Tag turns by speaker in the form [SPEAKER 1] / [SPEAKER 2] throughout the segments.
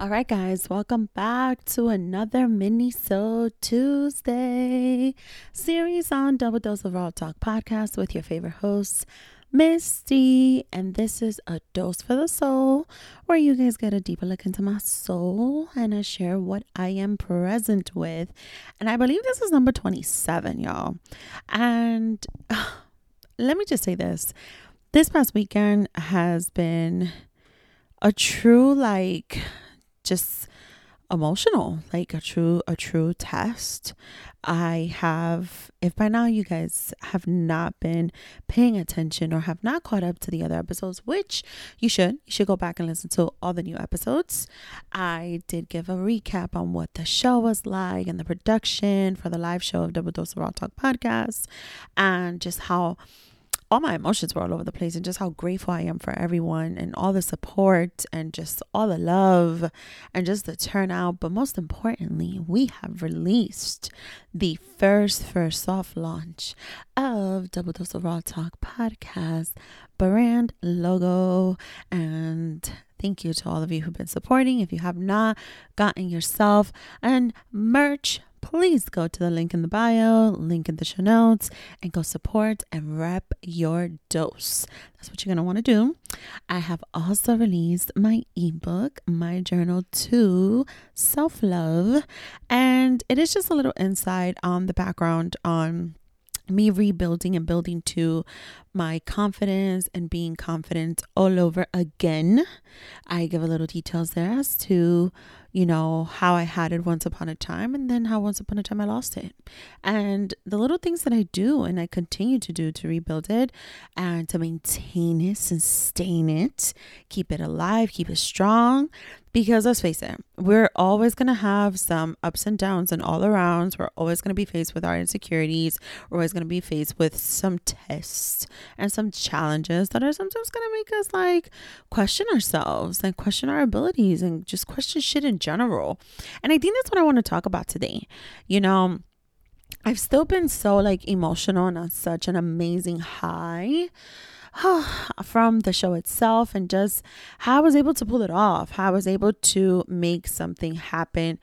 [SPEAKER 1] All right, guys, welcome back to another minisode Tuesday series on Double Dose of Raw Talk podcast with your favorite hosts, Misty. And this is a dose for the soul, where you guys get a deeper look into my soul and I share what I am present with. And I believe this is number 27, y'all. And uh, let me just say this this past weekend has been a true, like, just emotional like a true a true test. I have if by now you guys have not been paying attention or have not caught up to the other episodes which you should you should go back and listen to all the new episodes. I did give a recap on what the show was like and the production for the live show of double dose of raw talk podcast and just how all my emotions were all over the place and just how grateful I am for everyone and all the support and just all the love and just the turnout. But most importantly, we have released the first, first soft launch of Double Dose of Raw Talk podcast brand logo. And thank you to all of you who've been supporting. If you have not gotten yourself and merch, please go to the link in the bio, link in the show notes, and go support and rep your dose. That's what you're going to want to do. I have also released my ebook, My Journal to Self Love, and it is just a little insight on the background on me rebuilding and building to my confidence and being confident all over again. I give a little details there as to you know, how I had it once upon a time and then how once upon a time I lost it. And the little things that I do and I continue to do to rebuild it and to maintain it, sustain it, keep it alive, keep it strong. Because let's face it, we're always going to have some ups and downs and all arounds. We're always going to be faced with our insecurities. We're always going to be faced with some tests and some challenges that are sometimes going to make us like question ourselves and question our abilities and just question shit in general. And I think that's what I want to talk about today. You know, I've still been so like emotional and on such an amazing high from the show itself and just how I was able to pull it off, how I was able to make something happen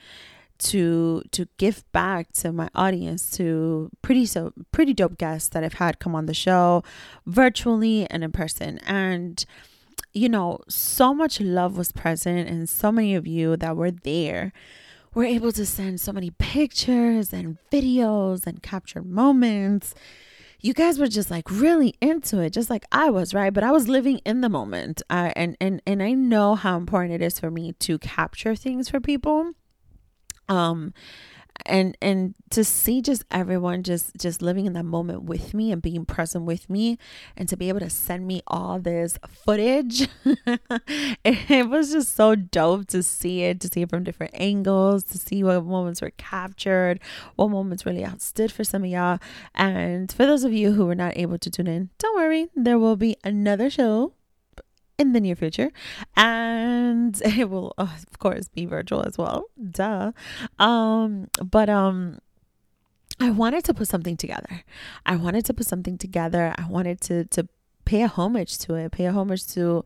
[SPEAKER 1] to to give back to my audience to pretty so pretty dope guests that I've had come on the show virtually and in person. And you know so much love was present and so many of you that were there were able to send so many pictures and videos and capture moments you guys were just like really into it just like i was right? But i was living in the moment. Uh, and and and i know how important it is for me to capture things for people. Um and and to see just everyone just just living in that moment with me and being present with me and to be able to send me all this footage it was just so dope to see it to see it from different angles to see what moments were captured what moments really outstood for some of y'all. And for those of you who were not able to tune in don't worry there will be another show in the near future and it will of course be virtual as well duh um but um I wanted to put something together. I wanted to put something together. I wanted to to pay a homage to it, pay a homage to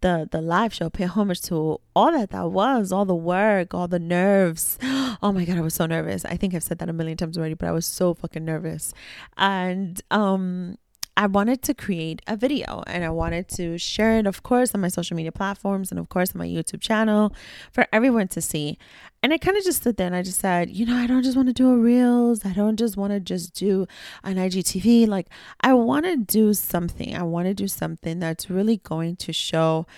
[SPEAKER 1] the the live show, pay homage to all that that was, all the work, all the nerves. Oh my god, I was so nervous. I think I've said that a million times already, but I was so fucking nervous. And um I wanted to create a video and I wanted to share it, of course, on my social media platforms and, of course, on my YouTube channel for everyone to see. And I kind of just stood there and I just said, you know, I don't just want to do a Reels. I don't just want to just do an IGTV. Like, I want to do something. I want to do something that's really going to show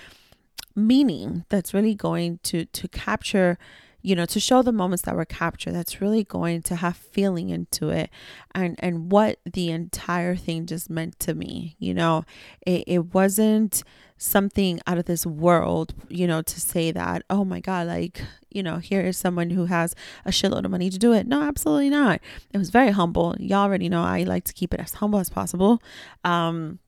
[SPEAKER 1] meaning, that's really going to, to capture you know to show the moments that were captured that's really going to have feeling into it and and what the entire thing just meant to me you know? It, it wasn't something out of this world you know to say that oh my god like you know here is someone who has a shitload of money to do it. No absolutely not. It was very humble. Y'all already know i like to keep it as humble as possible. Um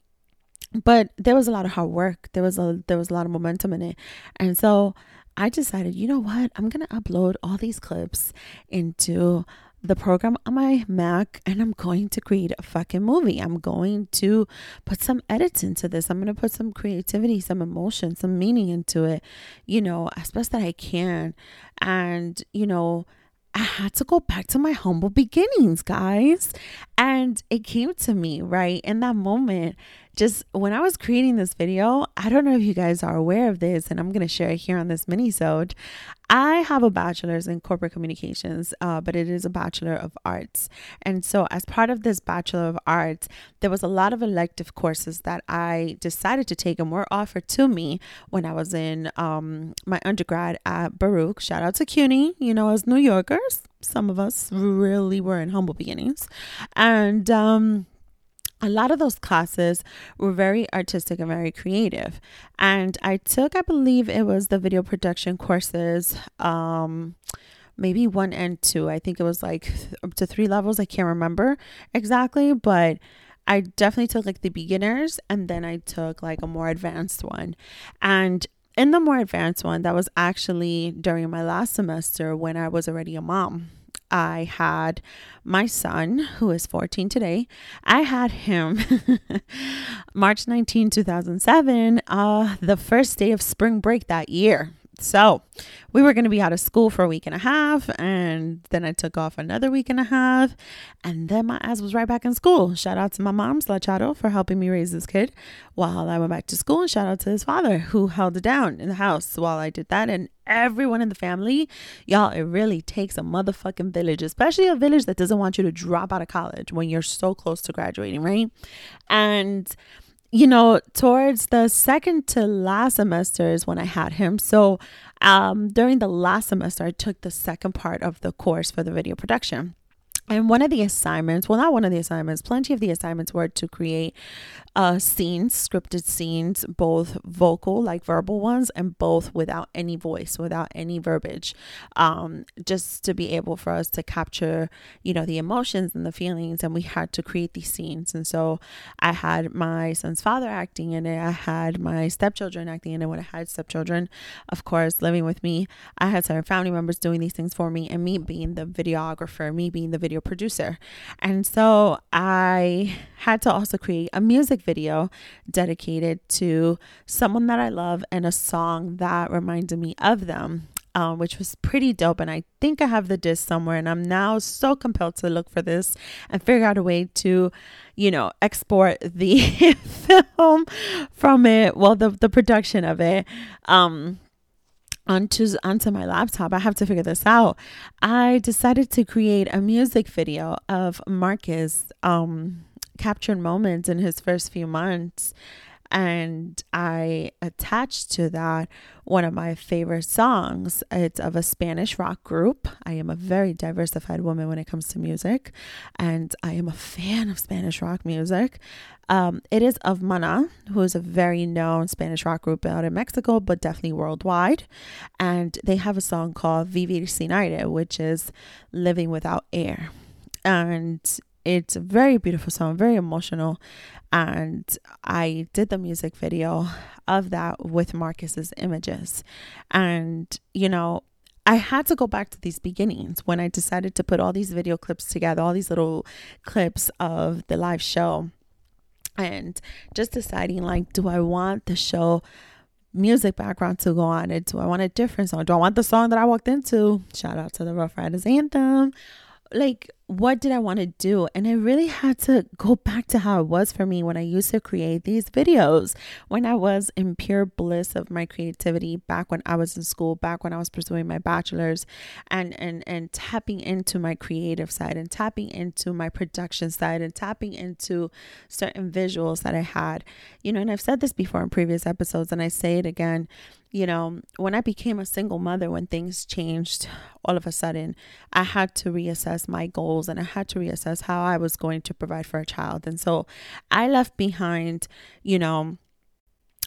[SPEAKER 1] but there was a lot of hard work. There was a there was a lot of momentum in it. And so I decided, you know what? I'm going to upload all these clips into the program on my Mac and I'm going to create a fucking movie. I'm going to put some edits into this. I'm going to put some creativity, some emotion, some meaning into it, you know, as best that I can. And, you know, I had to go back to my humble beginnings, guys. And it came to me, right? In that moment, just when I was creating this video, I don't know if you guys are aware of this, and I'm going to share it here on this mini-sode. I have a bachelor's in corporate communications, uh, but it is a bachelor of arts. And so, as part of this bachelor of arts, there was a lot of elective courses that I decided to take and were offered to me when I was in um, my undergrad at Baruch. Shout out to CUNY, you know, as New Yorkers, some of us really were in humble beginnings. And, um, a lot of those classes were very artistic and very creative. And I took, I believe it was the video production courses, um, maybe one and two. I think it was like up to three levels. I can't remember exactly, but I definitely took like the beginners and then I took like a more advanced one. And in the more advanced one, that was actually during my last semester when I was already a mom. I had my son, who is 14 today. I had him March 19, 2007, uh, the first day of spring break that year. So we were going to be out of school for a week and a half. And then I took off another week and a half. And then my ass was right back in school. Shout out to my mom, Slachado, for helping me raise this kid while I went back to school. And shout out to his father, who held it down in the house while I did that. And everyone in the family, y'all, it really takes a motherfucking village, especially a village that doesn't want you to drop out of college when you're so close to graduating, right? And you know, towards the second to last semester is when I had him. So um, during the last semester, I took the second part of the course for the video production. And one of the assignments, well, not one of the assignments, plenty of the assignments were to create uh, scenes, scripted scenes, both vocal, like verbal ones, and both without any voice, without any verbiage, um, just to be able for us to capture, you know, the emotions and the feelings. And we had to create these scenes. And so I had my son's father acting in it. I had my stepchildren acting in it when I had stepchildren, of course, living with me. I had certain family members doing these things for me, and me being the videographer, me being the video producer. And so I had to also create a music video dedicated to someone that I love and a song that reminded me of them. Um, which was pretty dope. And I think I have the disc somewhere. And I'm now so compelled to look for this and figure out a way to, you know, export the film from it. Well, the, the production of it. Um, onto onto my laptop. I have to figure this out. I decided to create a music video of Marcus um captured moments in his first few months and I attached to that one of my favorite songs. It's of a Spanish rock group. I am a very diversified woman when it comes to music, and I am a fan of Spanish rock music. Um, it is of Mana, who is a very known Spanish rock group out in Mexico, but definitely worldwide. And they have a song called Vivir Sin Aire, which is living without air. And it's a very beautiful song, very emotional. And I did the music video of that with Marcus's images. And, you know, I had to go back to these beginnings when I decided to put all these video clips together, all these little clips of the live show. And just deciding, like, do I want the show music background to go on it? Do I want a different song? Do I want the song that I walked into? Shout out to the Ruff Ryders Anthem. Like, what did I want to do? And I really had to go back to how it was for me when I used to create these videos, when I was in pure bliss of my creativity back when I was in school, back when I was pursuing my bachelor's and and and tapping into my creative side and tapping into my production side and tapping into certain visuals that I had. You know, and I've said this before in previous episodes and I say it again you know, when I became a single mother, when things changed all of a sudden, I had to reassess my goals and I had to reassess how I was going to provide for a child. And so I left behind, you know,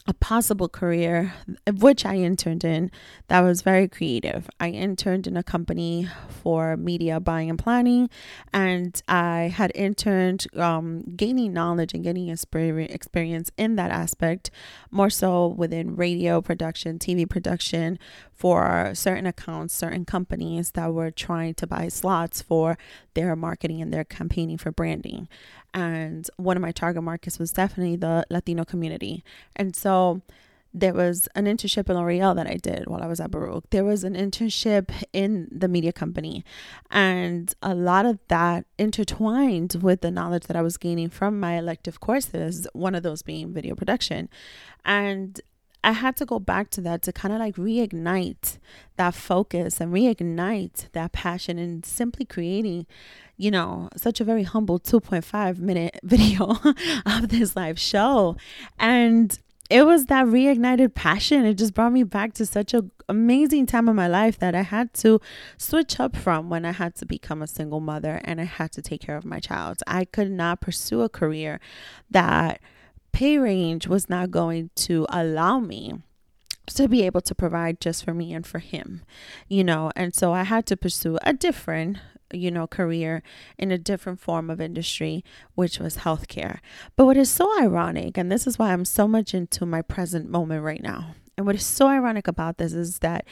[SPEAKER 1] a possible career, which I interned in, that was very creative. I interned in a company for media buying and planning, and I had interned um, gaining knowledge and getting experience in that aspect, more so within radio production, TV production for certain accounts, certain companies that were trying to buy slots for their marketing and their campaigning for branding. And one of my target markets was definitely the Latino community. And so there was an internship in L'Oreal that I did while I was at Baruch. There was an internship in the media company. And a lot of that intertwined with the knowledge that I was gaining from my elective courses, one of those being video production. And I had to go back to that to kind of like reignite that focus and reignite that passion and simply creating, you know, such a very humble 2.5 minute video of this live show. And it was that reignited passion. It just brought me back to such an amazing time of my life that I had to switch up from when I had to become a single mother and I had to take care of my child. I could not pursue a career that pay range was not going to allow me to be able to provide just for me and for him, you know. And so I had to pursue a different you know, career in a different form of industry, which was healthcare. But what is so ironic, and this is why I'm so much into my present moment right now, and what is so ironic about this is that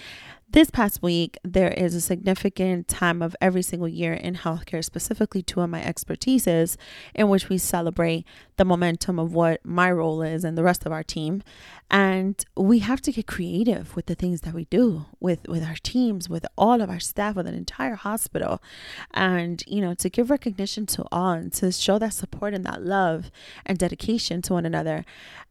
[SPEAKER 1] this past week, there is a significant time of every single year in healthcare, specifically two of my expertises, in which we celebrate the momentum of what my role is and the rest of our team. And we have to get creative with the things that we do with, with our teams, with all of our staff, with an entire hospital. And, you know, to give recognition to all and to show that support and that love and dedication to one another.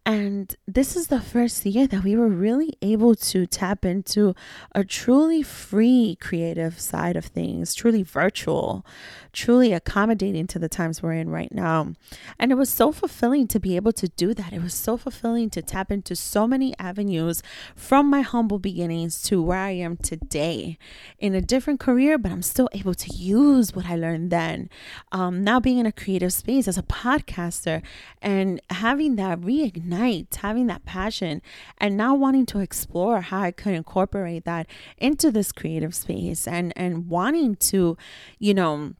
[SPEAKER 1] And this is the first year that we were really able to tap into a truly free creative side of things, truly virtual, truly accommodating to the times we're in right now. And it was so fulfilling to be able to do that. It was so fulfilling to tap into so many avenues from my humble beginnings to where I am today in a different career, but I'm still able to use what I learned then. Um, now, being in a creative space as a podcaster and having that reignite having that passion and now wanting to explore how I could incorporate that into this creative space and and wanting to, you know,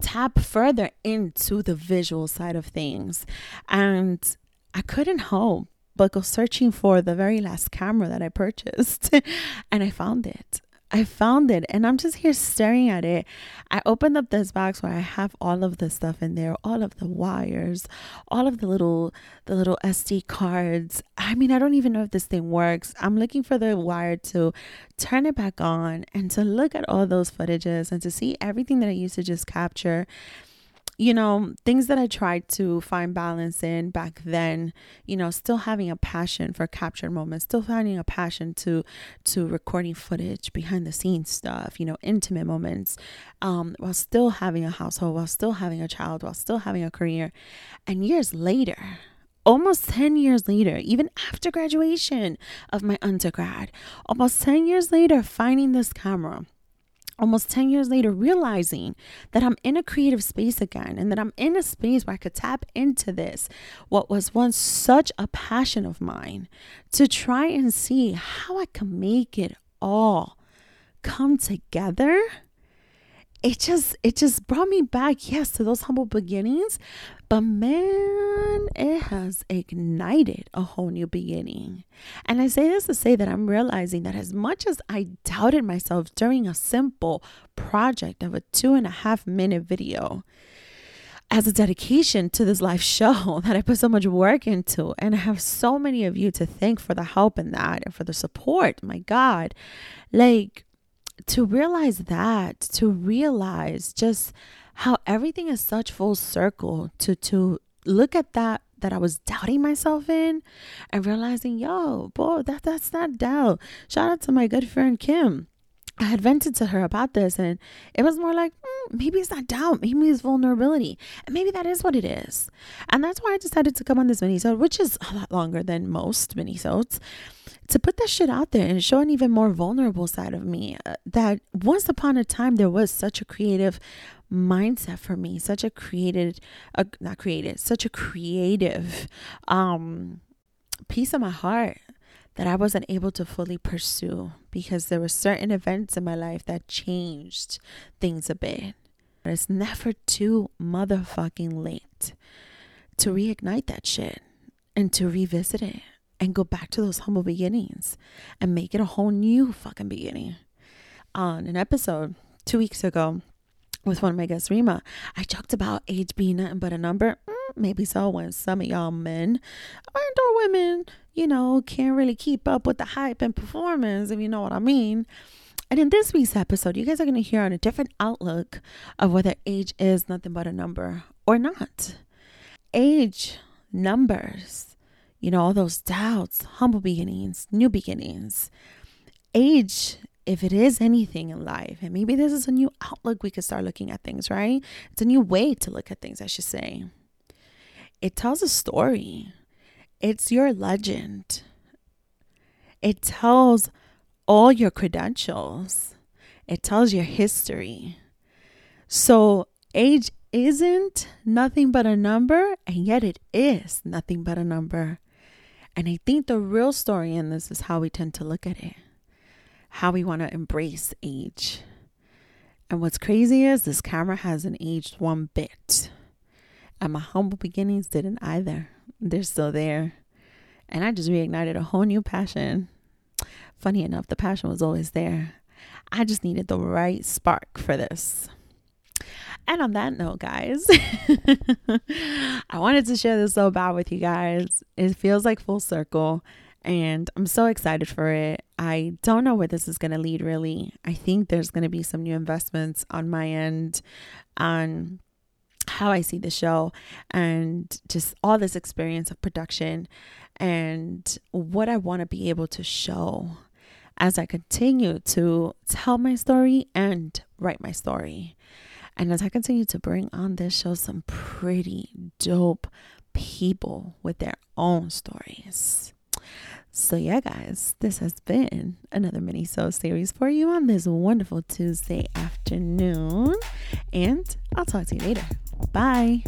[SPEAKER 1] tap further into the visual side of things. And I couldn't help but go searching for the very last camera that I purchased and I found it. I found it and I'm just here staring at it. I opened up this box where I have all of the stuff in there, all of the wires, all of the little the little SD cards. I mean, I don't even know if this thing works. I'm looking for the wire to turn it back on and to look at all those footages and to see everything that I used to just capture you know, things that I tried to find balance in back then, you know, still having a passion for captured moments, still finding a passion to to recording footage, behind the scenes stuff, you know, intimate moments, um, while still having a household, while still having a child, while still having a career. And years later, almost 10 years later, even after graduation of my undergrad, almost 10 years later, finding this camera almost 10 years later realizing that I'm in a creative space again and that I'm in a space where I could tap into this, what was once such a passion of mine, to try and see how I can make it all come together it just it just brought me back yes to those humble beginnings but man it has ignited a whole new beginning and i say this to say that i'm realizing that as much as i doubted myself during a simple project of a two and a half minute video as a dedication to this live show that I put so much work into. And I have so many of you to thank for the help in that and for the support. My God. Like, to realize that, to realize just how everything is such full circle, to to look at that that I was doubting myself in and realizing, yo, boy, that that's not doubt. Shout out to my good friend Kim. I had vented to her about this, and it was more like, mm, maybe it's not doubt, maybe it's vulnerability, and maybe that is what it is. And that's why I decided to come on this minisode, which is a lot longer than most minisodes, to put that shit out there and show an even more vulnerable side of me. Uh, that once upon a time there was such a creative mindset for me, such a created, uh, not created, such a creative um piece of my heart that I wasn't able to fully pursue because there were certain events in my life that changed things a bit. But it's never too motherfucking late to reignite that shit and to revisit it and go back to those humble beginnings and make it a whole new fucking beginning. On an episode two weeks ago with one of my guests, Rima, I talked about age being nothing but a number. Mm, Maybe so when some of y'all men and or women, you know, can't really keep up with the hype and performance, if you know what I mean. And in this week's episode, you guys are going to hear on a different outlook of whether age is nothing but a number or not. Age, numbers, you know, all those doubts, humble beginnings, new beginnings. Age, if it is anything in life, and maybe this is a new outlook we could start looking at things, right? It's a new way to look at things, I should say. It tells a story, it's your legend. It tells all your credentials, it tells your history. So, age isn't nothing but a number, and yet it is nothing but a number. And I think the real story in this is how we tend to look at it, how we want to embrace age. And what's crazy is this camera hasn't aged one bit. And my humble beginnings didn't either. They're still there. And I just reignited a whole new passion Funny enough, the passion was always there. I just needed the right spark for this. And on that note, guys, I wanted to share this so bad with you guys. It feels like full circle, and I'm so excited for it. I don't know where this is going to lead, really. I think there's going to be some new investments on my end on how I see the show and just all this experience of production and what I want to be able to show as I continue to tell my story and write my story. And as I continue to bring on this show some pretty dope people with their own stories. So, yeah, guys, this has been another minisode series for you on this wonderful Tuesday afternoon. And I'll talk to you later. Bye.